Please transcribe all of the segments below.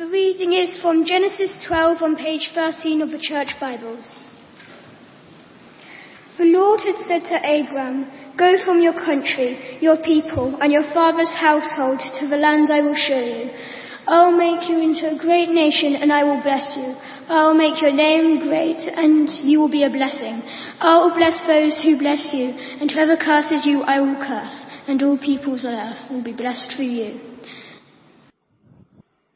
The reading is from Genesis 12 on page 13 of the Church Bibles. The Lord had said to Abram, Go from your country, your people, and your father's household to the land I will show you. I will make you into a great nation and I will bless you. I will make your name great and you will be a blessing. I will bless those who bless you and whoever curses you I will curse and all peoples on earth will be blessed through you.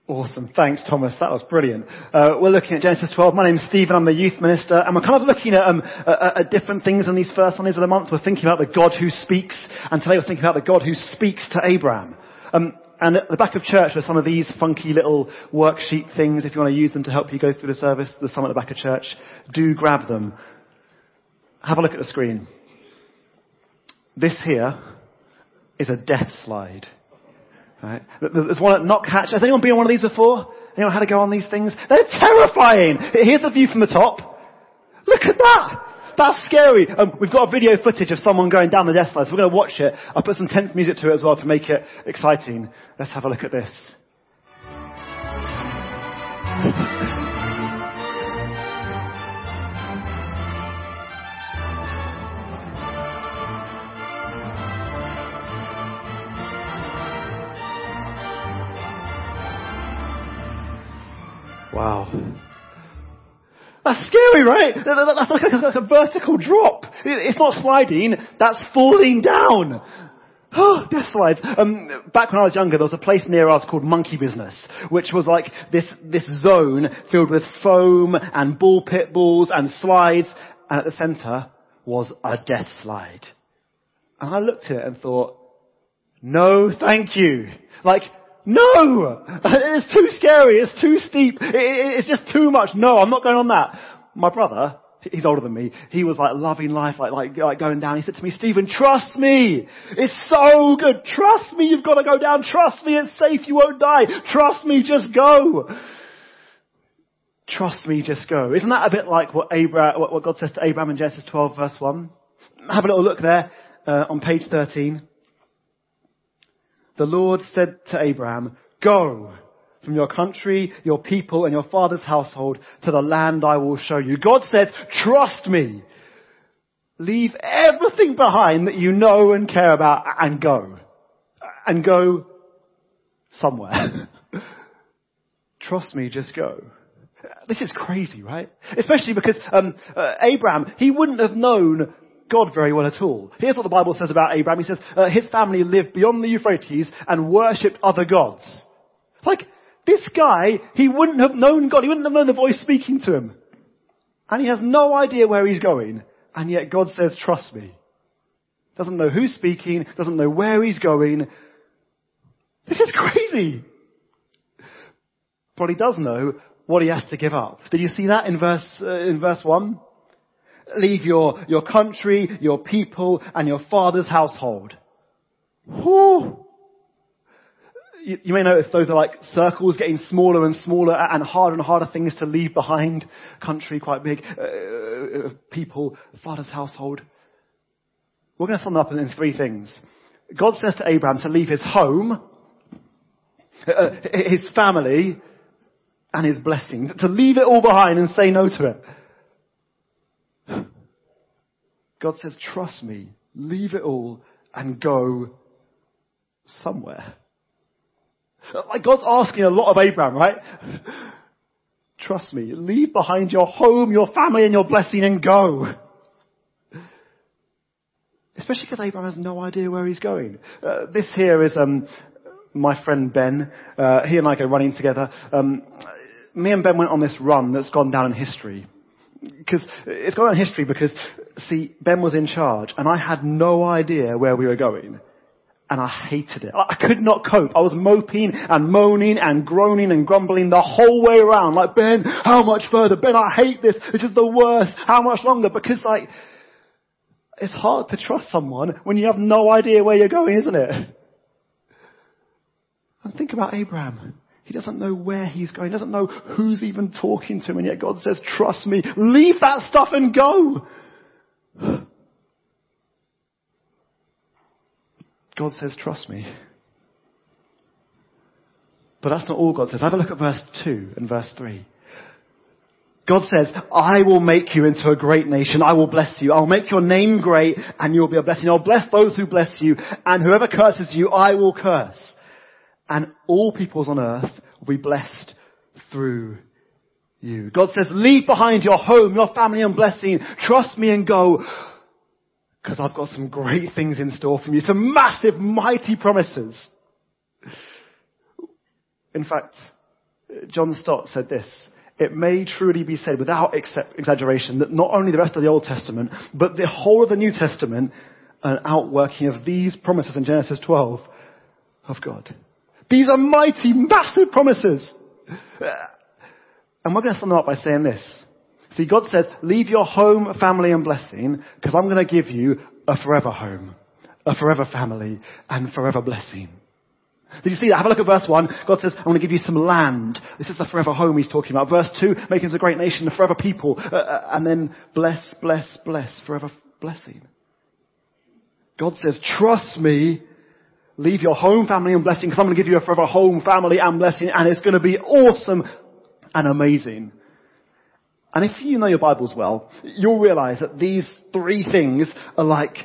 Awesome. Thanks, Thomas. That was brilliant. Uh, we're looking at Genesis 12. My name's Stephen. I'm the youth minister. And we're kind of looking at, um, at, at different things in these first Sundays of the month. We're thinking about the God who speaks. And today we're thinking about the God who speaks to Abraham. Um, and at the back of church are some of these funky little worksheet things. If you want to use them to help you go through the service, there's some at the back of church. Do grab them. Have a look at the screen. This here is a death slide. Right? There's one at Knockhatch. Has anyone been on one of these before? Anyone had to go on these things? They're terrifying. Here's the view from the top. Look at that. That's scary. Um, we've got a video footage of someone going down the death slide, so we're going to watch it. I'll put some tense music to it as well to make it exciting. Let's have a look at this. Wow. That's scary, right? That's like a, like a vertical drop. It's not sliding, that's falling down. Oh, death slides. Um, back when I was younger, there was a place near us called Monkey Business, which was like this, this zone filled with foam and ball pit balls and slides, and at the center was a death slide. And I looked at it and thought, no, thank you. Like, no! It's too scary. It's too steep. It's just too much. No, I'm not going on that. My brother, he's older than me, he was like loving life, like, like, like going down. He said to me, Stephen, trust me. It's so good. Trust me. You've got to go down. Trust me. It's safe. You won't die. Trust me. Just go. Trust me. Just go. Isn't that a bit like what Abraham, what God says to Abraham in Genesis 12 verse 1? Have a little look there, uh, on page 13 the Lord said to Abraham, go from your country, your people, and your father's household to the land I will show you. God says, trust me. Leave everything behind that you know and care about and go. And go somewhere. trust me, just go. This is crazy, right? Especially because um, uh, Abraham, he wouldn't have known God very well at all. Here's what the Bible says about Abraham. He says, uh, his family lived beyond the Euphrates and worshipped other gods. Like, this guy, he wouldn't have known God. He wouldn't have known the voice speaking to him. And he has no idea where he's going. And yet God says, trust me. Doesn't know who's speaking, doesn't know where he's going. This is crazy. But he does know what he has to give up. Did you see that in verse, uh, in verse 1? Leave your, your country, your people, and your father's household. Whew. You, you may notice those are like circles getting smaller and smaller and harder and harder things to leave behind. Country quite big, uh, uh people, father's household. We're going to sum up in three things. God says to Abraham to leave his home, uh, his family, and his blessings. To leave it all behind and say no to it. God says, trust me, leave it all and go somewhere. Like God's asking a lot of Abraham, right? Trust me, leave behind your home, your family and your blessing and go. Especially because Abraham has no idea where he's going. Uh, this here is um, my friend Ben. Uh, he and I go running together. Um, me and Ben went on this run that's gone down in history because it's got a history because see, Ben was in charge and I had no idea where we were going. And I hated it. I could not cope. I was moping and moaning and groaning and grumbling the whole way around. Like, Ben, how much further? Ben, I hate this. This is the worst. How much longer? Because like, it's hard to trust someone when you have no idea where you're going, isn't it? And think about Abraham. He doesn't know where he's going. He doesn't know who's even talking to him. And yet God says, trust me. Leave that stuff and go. God says, trust me. But that's not all God says. Have a look at verse 2 and verse 3. God says, I will make you into a great nation. I will bless you. I'll make your name great and you'll be a blessing. I'll bless those who bless you and whoever curses you, I will curse. And all peoples on earth will be blessed through you. God says, leave behind your home, your family and blessing. Trust me and go. Because I've got some great things in store for you. Some massive, mighty promises. In fact, John Stott said this. It may truly be said without exaggeration that not only the rest of the Old Testament, but the whole of the New Testament, an outworking of these promises in Genesis 12 of God. These are mighty, massive promises. And we're going to sum them up by saying this. See, God says, leave your home, family and blessing, because I'm going to give you a forever home, a forever family, and forever blessing. Did you see that? Have a look at verse 1. God says, I'm going to give you some land. This is the forever home he's talking about. Verse 2, making us a great nation, a forever people. Uh, uh, and then bless, bless, bless, forever blessing. God says, trust me, leave your home, family and blessing, because I'm going to give you a forever home, family and blessing, and it's going to be awesome and amazing. And if you know your Bibles well, you'll realize that these three things are like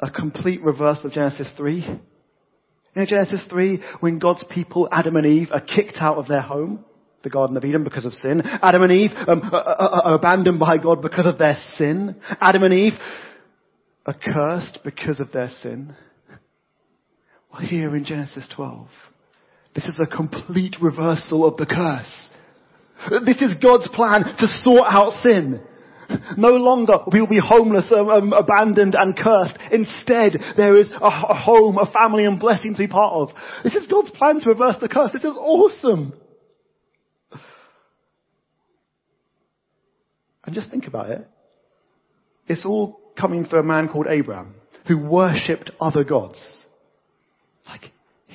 a complete reverse of Genesis 3. In Genesis 3, when God's people, Adam and Eve, are kicked out of their home, the Garden of Eden because of sin. Adam and Eve um, are, abandoned by God because of their sin. Adam and Eve are cursed because of their sin. Here in Genesis 12, this is a complete reversal of the curse. This is God's plan to sort out sin. No longer will we be homeless, um, um, abandoned and cursed. Instead, there is a, a home, a family and blessing to be part of. This is God's plan to reverse the curse. This is awesome. And just think about it. It's all coming through a man called Abraham who worshipped other gods.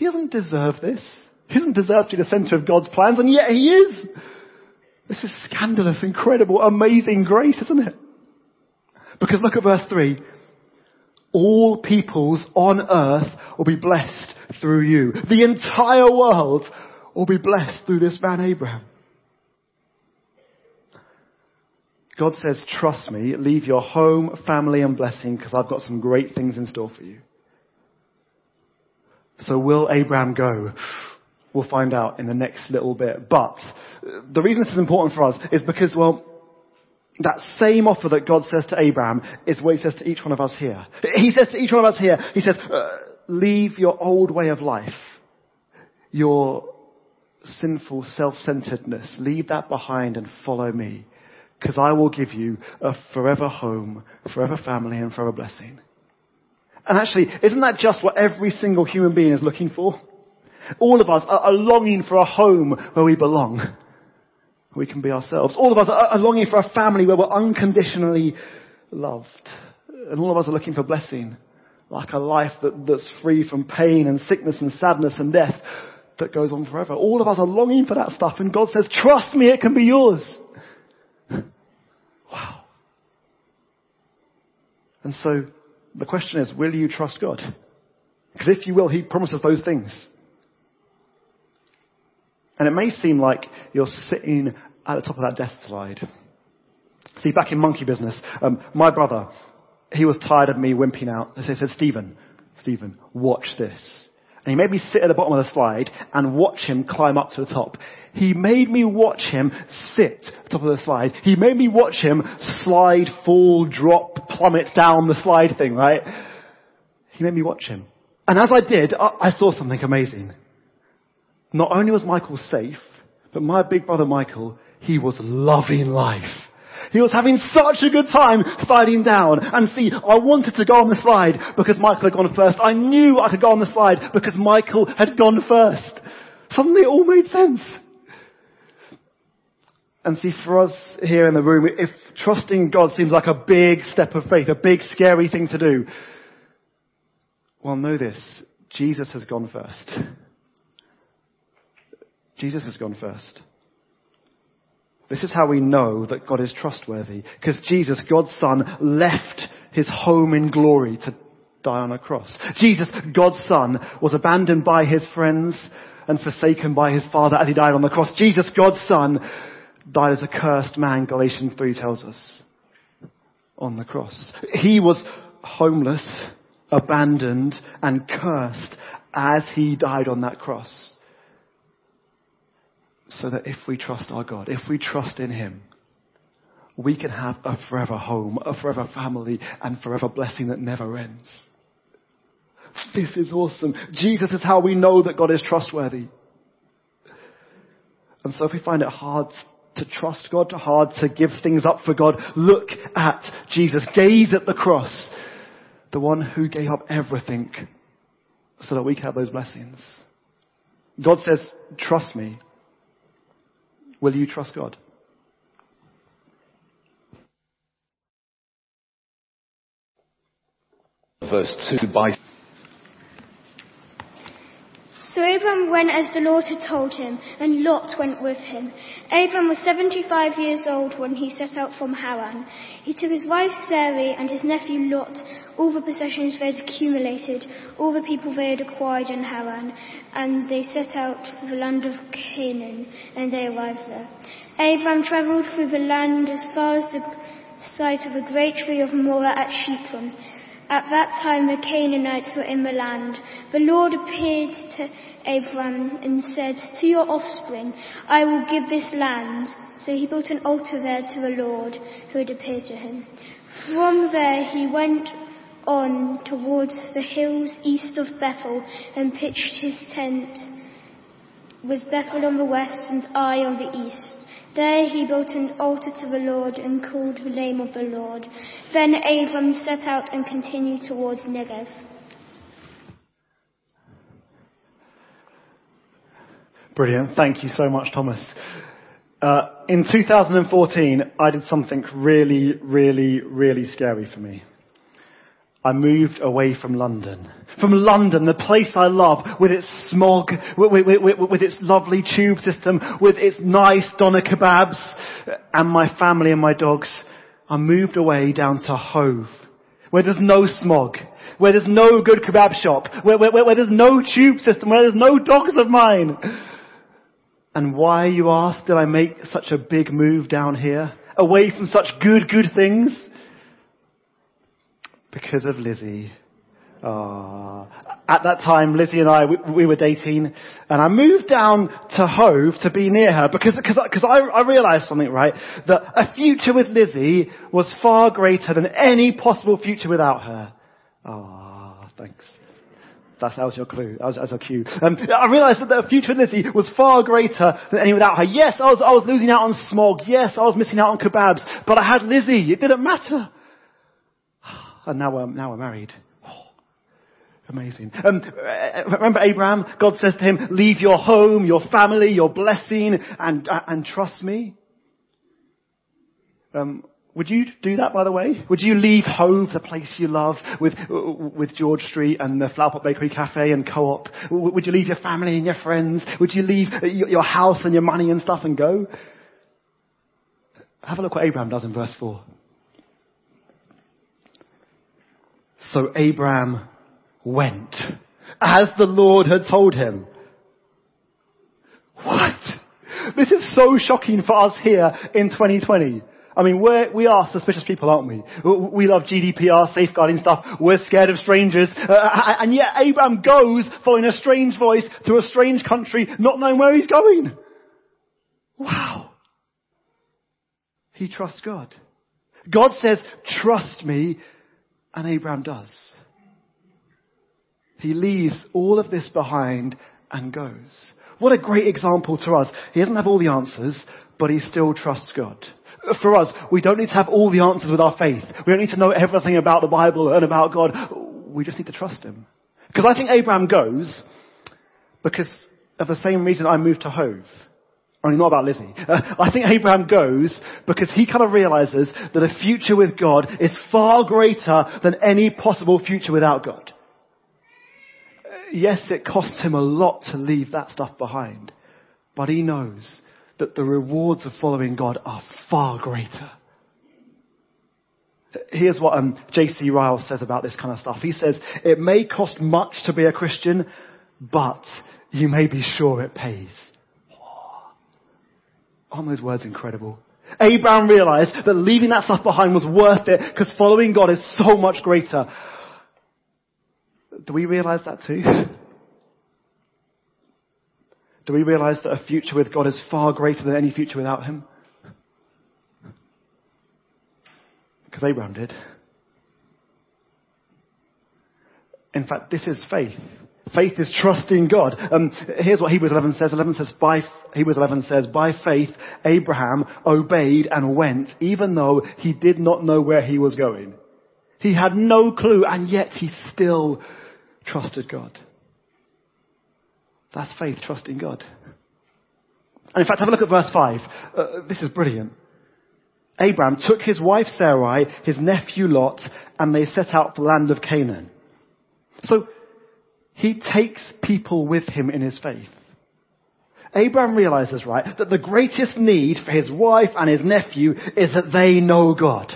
He doesn't deserve this. He doesn't deserve to be the center of God's plans, and yet he is. This is scandalous, incredible, amazing grace, isn't it? Because look at verse 3. All peoples on earth will be blessed through you. The entire world will be blessed through this man Abraham. God says, trust me, leave your home, family and blessing because I've got some great things in store for you. So will Abraham go? We'll find out in the next little bit. But the reason this is important for us is because, well, that same offer that God says to Abraham is what he says to each one of us here. He says to each one of us here, he says, uh, leave your old way of life, your sinful self-centeredness, leave that behind and follow me. Because I will give you a forever home, forever family and forever blessing. And actually, isn't that just what every single human being is looking for? All of us are, longing for a home where we belong. We can be ourselves. All of us are, longing for a family where we're unconditionally loved. And all of us are looking for blessing. Like a life that, that's free from pain and sickness and sadness and death that goes on forever. All of us are longing for that stuff and God says, trust me, it can be yours. Wow. And so the question is, will you trust God? Because if you will, He promises those things. And it may seem like you're sitting at the top of that death slide. See, back in monkey business, um, my brother, he was tired of me wimping out. So he said, Stephen, Stephen, watch this. And he made me sit at the bottom of the slide and watch him climb up to the top. He made me watch him sit at the top of the slide. He made me watch him slide, fall, drop, plummet down the slide thing, right? He made me watch him. And as I did, I, I saw something amazing. Not only was Michael safe, but my big brother Michael, he was loving life. He was having such a good time sliding down. And see, I wanted to go on the slide because Michael had gone first. I knew I could go on the slide because Michael had gone first. Suddenly it all made sense. And see, for us here in the room, if trusting God seems like a big step of faith, a big scary thing to do, well know this, Jesus has gone first. Jesus has gone first. This is how we know that God is trustworthy. Because Jesus, God's Son, left his home in glory to die on a cross. Jesus, God's son, was abandoned by his friends and forsaken by his father as he died on the cross. Jesus, God's son, died as a cursed man, Galatians 3 tells us, on the cross. He was homeless, abandoned, and cursed as he died on that cross. So that if we trust our God, if we trust in him, we can have a forever home, a forever family, and forever blessing that never ends. This is awesome. Jesus is how we know that God is trustworthy. And so if we find it hard to trust God, hard to give things up for God, look at Jesus. Gaze at the cross. The one who gave up everything so that we can have those blessings. God says, trust me. Will you trust God? Verse 2 by So Abram went as the Lord had told him, and Lot went with him. Abram was 75 years old when he set out from Haran. He took his wife Sarai and his nephew Lot, all the possessions they had accumulated, all the people they had acquired in Haran, and they set out for the land of Canaan, and they arrived there. Abram travelled through the land as far as the site of a great tree of Moreh at Shechem. At that time the Canaanites were in the land. The Lord appeared to Abram and said, To your offspring I will give this land. So he built an altar there to the Lord who had appeared to him. From there he went on towards the hills east of Bethel and pitched his tent with Bethel on the west and Ai on the east. There he built an altar to the Lord and called the name of the Lord. Then Abram set out and continued towards Negev. Brilliant. Thank you so much, Thomas. Uh, in 2014, I did something really, really, really scary for me. I moved away from London. From London, the place I love, with its smog, with, with, with, with, its lovely tube system, with its nice doner kebabs, uh, and my family and my dogs. I moved away down to Hove, where there's no smog, where there's no good kebab shop, where, where, where there's no tube system, where there's no dogs of mine. And why, you ask, did I make such a big move down here? Away from such good, good things? Because of Lizzie. Uh, at that time, Lizzie and I, we, we, were dating, and I moved down to Hove to be near her because, because, because I, I realized something, right? That a future with Lizzie was far greater than any possible future without her. Ah, oh, thanks. That's, that was your clue. That was, that was your cue. Um, I realized that the future with Lizzie was far greater than any without her. Yes, I was, I was losing out on smog. Yes, I was missing out on kebabs. But I had Lizzie. It didn't matter and now we're, now we're married. Oh, amazing. Um, remember Abraham? God says to him, leave your home, your family, your blessing, and, and trust me. Um, would you do that, by the way? Would you leave Hove, the place you love, with with George Street and the Flour Pot Bakery Cafe and Co-op? Would you leave your family and your friends? Would you leave your house and your money and stuff and go? Have a look what Abraham does in verse 4. So Abraham went as the Lord had told him. What? This is so shocking for us here in 2020. I mean, we're, we are suspicious people, aren't we? We love GDPR, safeguarding stuff. We're scared of strangers. Uh, and yet Abraham goes following a strange voice to a strange country, not knowing where he's going. Wow. He trusts God. God says, trust me and Abraham does. He leaves all of this behind and goes. What a great example to us. He doesn't have all the answers, but he still trusts God. For us, we don't need to have all the answers with our faith. We don't need to know everything about the Bible and about God. We just need to trust Him. Because I think Abraham goes because of the same reason I moved to Hove. Only not about Lizzie. Uh, I think Abraham goes because he kind of realizes that a future with God is far greater than any possible future without God. Yes, it costs him a lot to leave that stuff behind, but he knows that the rewards of following God are far greater. Here's what um, J.C. Ryle says about this kind of stuff. He says, it may cost much to be a Christian, but you may be sure it pays. Aren't those words incredible? Abraham realized that leaving that stuff behind was worth it because following God is so much greater. Do we realize that too? Do we realize that a future with God is far greater than any future without Him? Because Abraham did. In fact, this is faith. Faith is trusting God. Um, here's what Hebrews 11 says. 11 says, by, Hebrews 11 says, by faith, Abraham obeyed and went, even though he did not know where he was going. He had no clue, and yet he still trusted God. That's faith, trusting God. And in fact, have a look at verse 5. Uh, this is brilliant. Abraham took his wife Sarai, his nephew Lot, and they set out for the land of Canaan. So, he takes people with him in his faith. Abraham realizes, right, that the greatest need for his wife and his nephew is that they know God.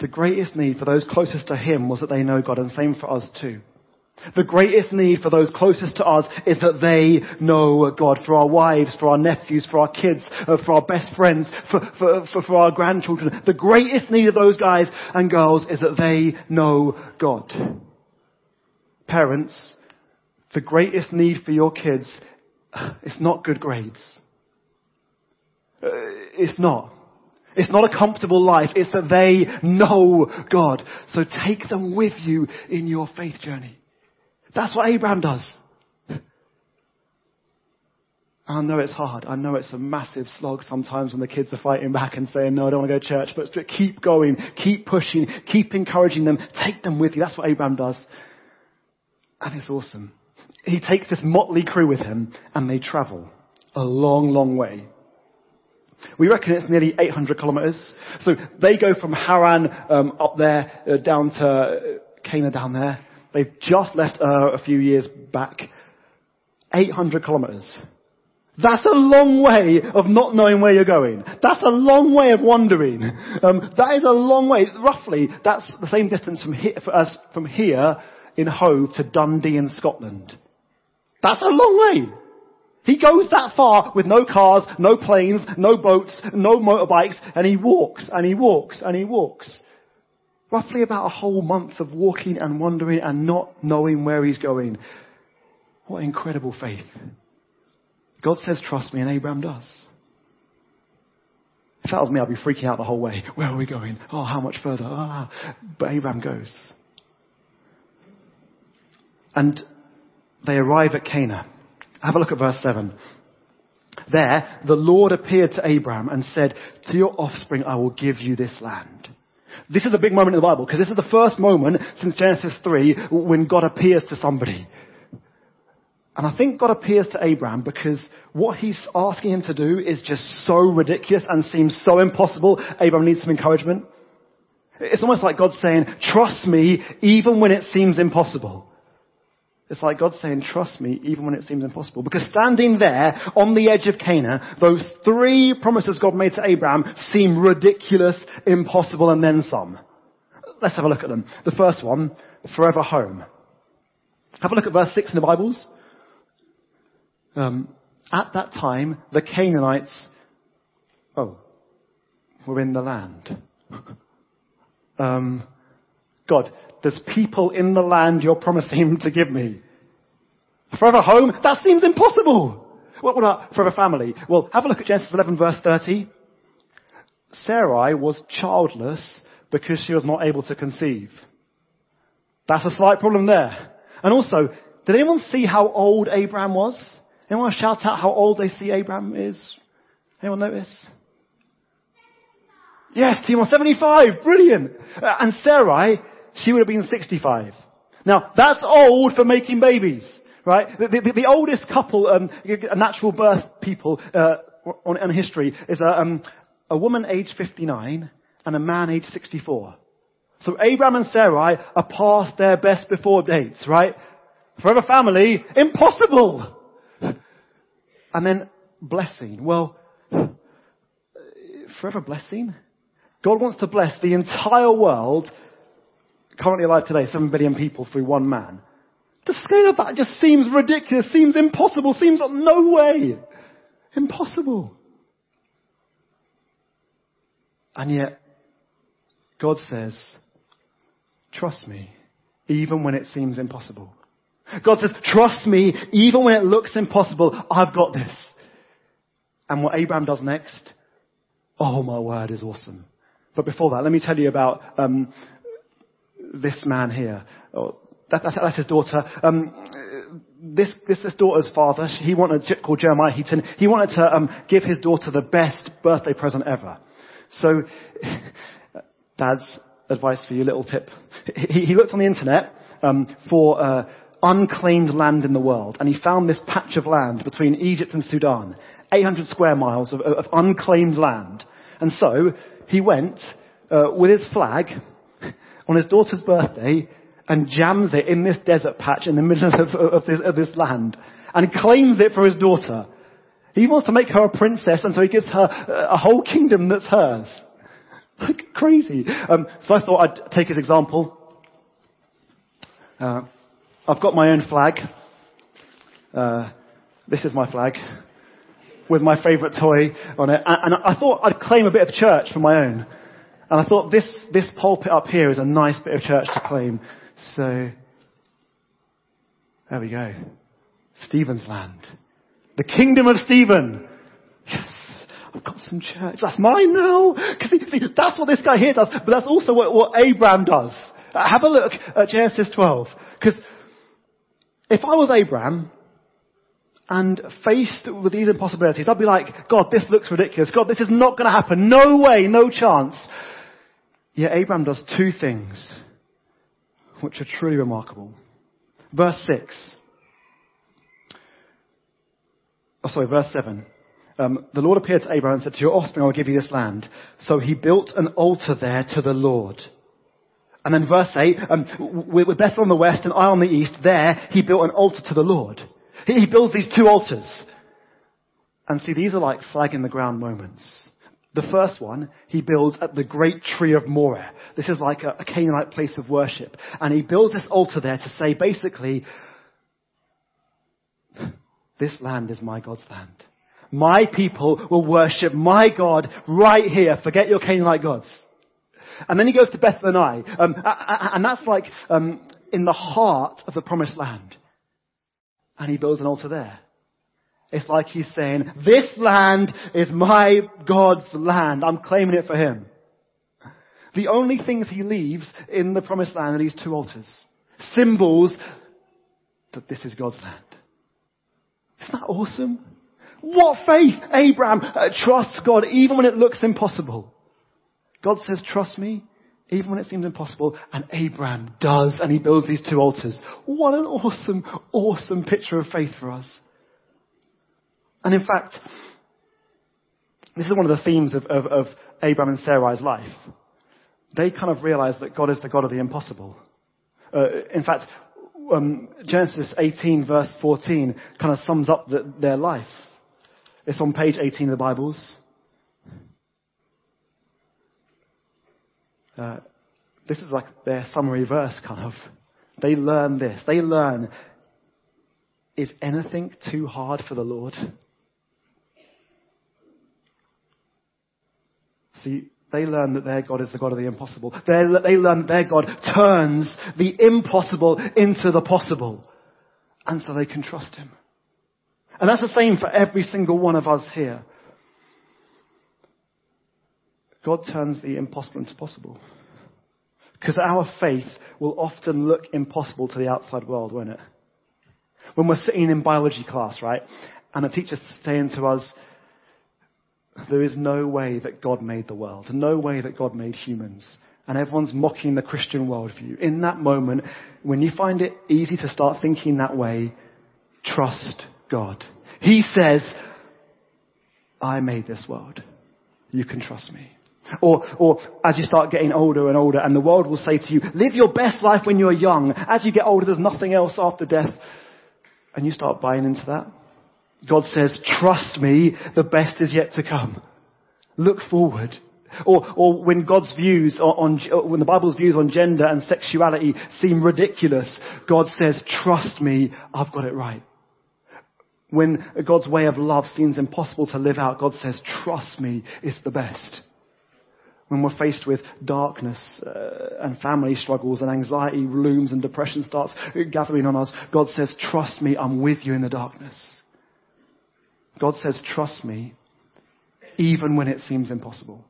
The greatest need for those closest to him was that they know God, and same for us too. The greatest need for those closest to us is that they know God. For our wives, for our nephews, for our kids, uh, for our best friends, for, for, for, for our grandchildren. The greatest need of those guys and girls is that they know God. Parents, the greatest need for your kids is not good grades. Uh, it's not. It's not a comfortable life. It's that they know God. So take them with you in your faith journey. That's what Abraham does. I know it's hard. I know it's a massive slog sometimes when the kids are fighting back and saying, no, I don't want to go to church. But keep going, keep pushing, keep encouraging them, take them with you. That's what Abraham does. And it's awesome. He takes this motley crew with him and they travel a long, long way. We reckon it's nearly 800 kilometers. So they go from Haran um, up there uh, down to Canaan down there. They've just left uh, a few years back. 800 kilometers. That's a long way of not knowing where you're going. That's a long way of wandering. Um, that is a long way. Roughly, that's the same distance from here, us, from here in Hove to Dundee in Scotland. That's a long way. He goes that far with no cars, no planes, no boats, no motorbikes, and he walks, and he walks, and he walks. Roughly about a whole month of walking and wandering and not knowing where he's going. What incredible faith. God says, trust me, and Abraham does. If that was me, I'd be freaking out the whole way. Where are we going? Oh, how much further? Ah. But Abraham goes. And they arrive at Canaan. Have a look at verse 7. There, the Lord appeared to Abraham and said, to your offspring I will give you this land. This is a big moment in the Bible because this is the first moment since Genesis 3 when God appears to somebody. And I think God appears to Abraham because what he's asking him to do is just so ridiculous and seems so impossible. Abraham needs some encouragement. It's almost like God saying, trust me even when it seems impossible. It's like God saying, trust me, even when it seems impossible. Because standing there on the edge of Canaan, those three promises God made to Abraham seem ridiculous, impossible, and then some. Let's have a look at them. The first one, forever home. Have a look at verse 6 in the Bibles. Um, at that time, the Canaanites, oh, were in the land. um, God, there's people in the land you're promising to give me. Forever home? That seems impossible. What about forever family? Well, have a look at Genesis 11 verse 30. Sarai was childless because she was not able to conceive. That's a slight problem there. And also, did anyone see how old Abraham was? Anyone shout out how old they see Abraham is? Anyone notice? Yes, team 75. Brilliant. Uh, and Sarai she would have been 65. Now, that's old for making babies, right? The, the, the oldest couple, um, natural birth people uh, on, in history is a, um, a woman aged 59 and a man aged 64. So Abraham and Sarai are past their best before dates, right? Forever family, impossible! And then blessing. Well, forever blessing? God wants to bless the entire world, currently alive today, 7 billion people through one man. The scale of that just seems ridiculous, seems impossible, seems no way. Impossible. And yet, God says, trust me, even when it seems impossible. God says, trust me, even when it looks impossible, I've got this. And what Abraham does next, oh my word, is awesome. But before that, let me tell you about um, this man here. Oh, that, that, that's his daughter. Um, this, this is daughter's father. He wanted, called Jeremiah Heaton. He wanted to um, give his daughter the best birthday present ever. So, dad's advice for you, little tip. He, he looked on the internet um, for uh, unclaimed land in the world, and he found this patch of land between Egypt and Sudan, 800 square miles of, of unclaimed land. And so he went uh, with his flag on his daughter's birthday and jams it in this desert patch in the middle of, of, this, of this land and claims it for his daughter. He wants to make her a princess and so he gives her a whole kingdom that's hers. Like crazy. Um, so I thought I'd take his example. Uh, I've got my own flag. Uh, this is my flag with my favourite toy on it. And, and I thought I'd claim a bit of church for my own. And I thought this, this pulpit up here is a nice bit of church to claim. So, there we go. Stephen's land. The kingdom of Stephen. Yes. I've got some church. That's mine now. Cause see, see, that's what this guy here does, but that's also what, what Abraham does. Uh, have a look at Genesis 12. Cause if I was Abraham, and faced with these impossibilities, I'd be like, God, this looks ridiculous. God, this is not going to happen. No way, no chance. Yet Abraham does two things which are truly remarkable. Verse 6. Oh, sorry, verse 7. Um, the Lord appeared to Abraham and said, To your offspring I will give you this land. So he built an altar there to the Lord. And then verse 8, um, with Bethel on the west and Ai on the east, there he built an altar to the Lord. He, he builds these two altars. And see, these are like flag in the ground moments. The first one, he builds at the great tree of Moreh. This is like a, a Canaanite place of worship. And he builds this altar there to say basically, this land is my God's land. My people will worship my God right here. Forget your Canaanite gods. And then he goes to Bethel um, and that's like um, in the heart of the promised land. And he builds an altar there. It's like he's saying, this land is my God's land. I'm claiming it for him. The only things he leaves in the promised land are these two altars. Symbols that this is God's land. Isn't that awesome? What faith! Abraham uh, trusts God even when it looks impossible. God says, trust me, even when it seems impossible, and Abraham does, and he builds these two altars. What an awesome, awesome picture of faith for us. And in fact, this is one of the themes of, of, of Abraham and Sarai's life. They kind of realize that God is the God of the impossible. Uh, in fact, um, Genesis 18 verse 14 kind of sums up the, their life. It's on page 18 of the Bibles. Uh, this is like their summary verse, kind of. They learn this. They learn, is anything too hard for the Lord? See, they learn that their God is the God of the impossible. They, they learn that their God turns the impossible into the possible. And so they can trust Him. And that's the same for every single one of us here. God turns the impossible into possible. Because our faith will often look impossible to the outside world, won't it? When we're sitting in biology class, right? And the teacher's saying to us, there is no way that God made the world, no way that God made humans. And everyone's mocking the Christian worldview. In that moment, when you find it easy to start thinking that way, trust God. He says, I made this world. You can trust me. Or, or as you start getting older and older and the world will say to you, live your best life when you're young. As you get older, there's nothing else after death. And you start buying into that. God says, trust me, the best is yet to come. Look forward. Or, or when God's views on, on, when the Bible's views on gender and sexuality seem ridiculous, God says, trust me, I've got it right. When God's way of love seems impossible to live out, God says, trust me, it's the best. When we're faced with darkness uh, and family struggles and anxiety looms and depression starts gathering on us, God says, trust me, I'm with you in the darkness. God says, trust me, even when it seems impossible.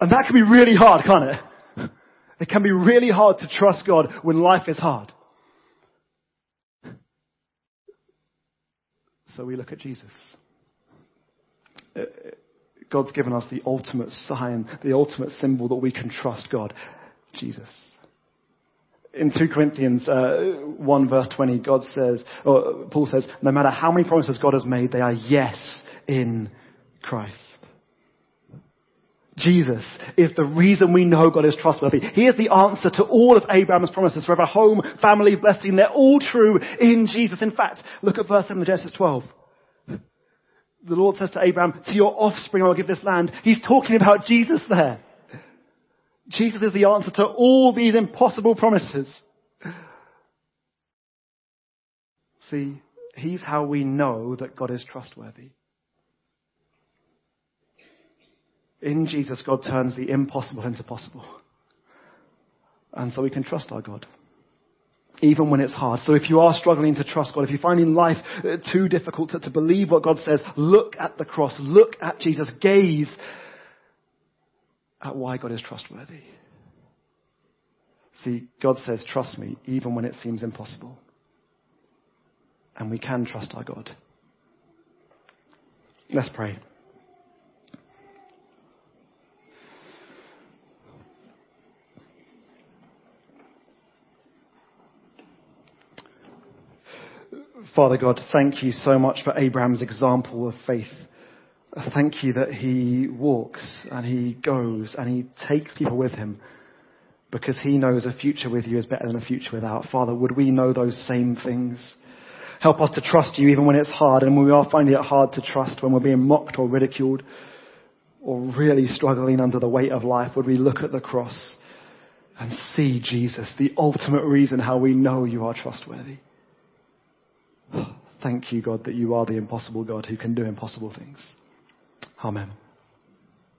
And that can be really hard, can't it? It can be really hard to trust God when life is hard. So we look at Jesus. God's given us the ultimate sign, the ultimate symbol that we can trust God. Jesus. In 2 Corinthians uh, 1 verse 20, God says, or Paul says, no matter how many promises God has made, they are yes in Christ. Jesus is the reason we know God is trustworthy. He is the answer to all of Abraham's promises for every home, family, blessing. They're all true in Jesus. In fact, look at verse 7 of Genesis 12. The Lord says to Abraham, to your offspring I will give this land. He's talking about Jesus there. Jesus is the answer to all these impossible promises. See, He's how we know that God is trustworthy. In Jesus, God turns the impossible into possible. And so we can trust our God. Even when it's hard. So if you are struggling to trust God, if you're finding life uh, too difficult to, to believe what God says, look at the cross, look at Jesus, gaze at why God is trustworthy. See, God says, trust me, even when it seems impossible. And we can trust our God. Let's pray. Father God, thank you so much for Abraham's example of faith. Thank you that he walks and he goes and he takes people with him because he knows a future with you is better than a future without. Father, would we know those same things? Help us to trust you even when it's hard and when we are finding it hard to trust, when we're being mocked or ridiculed or really struggling under the weight of life. Would we look at the cross and see Jesus, the ultimate reason how we know you are trustworthy? Thank you, God, that you are the impossible God who can do impossible things. Amen.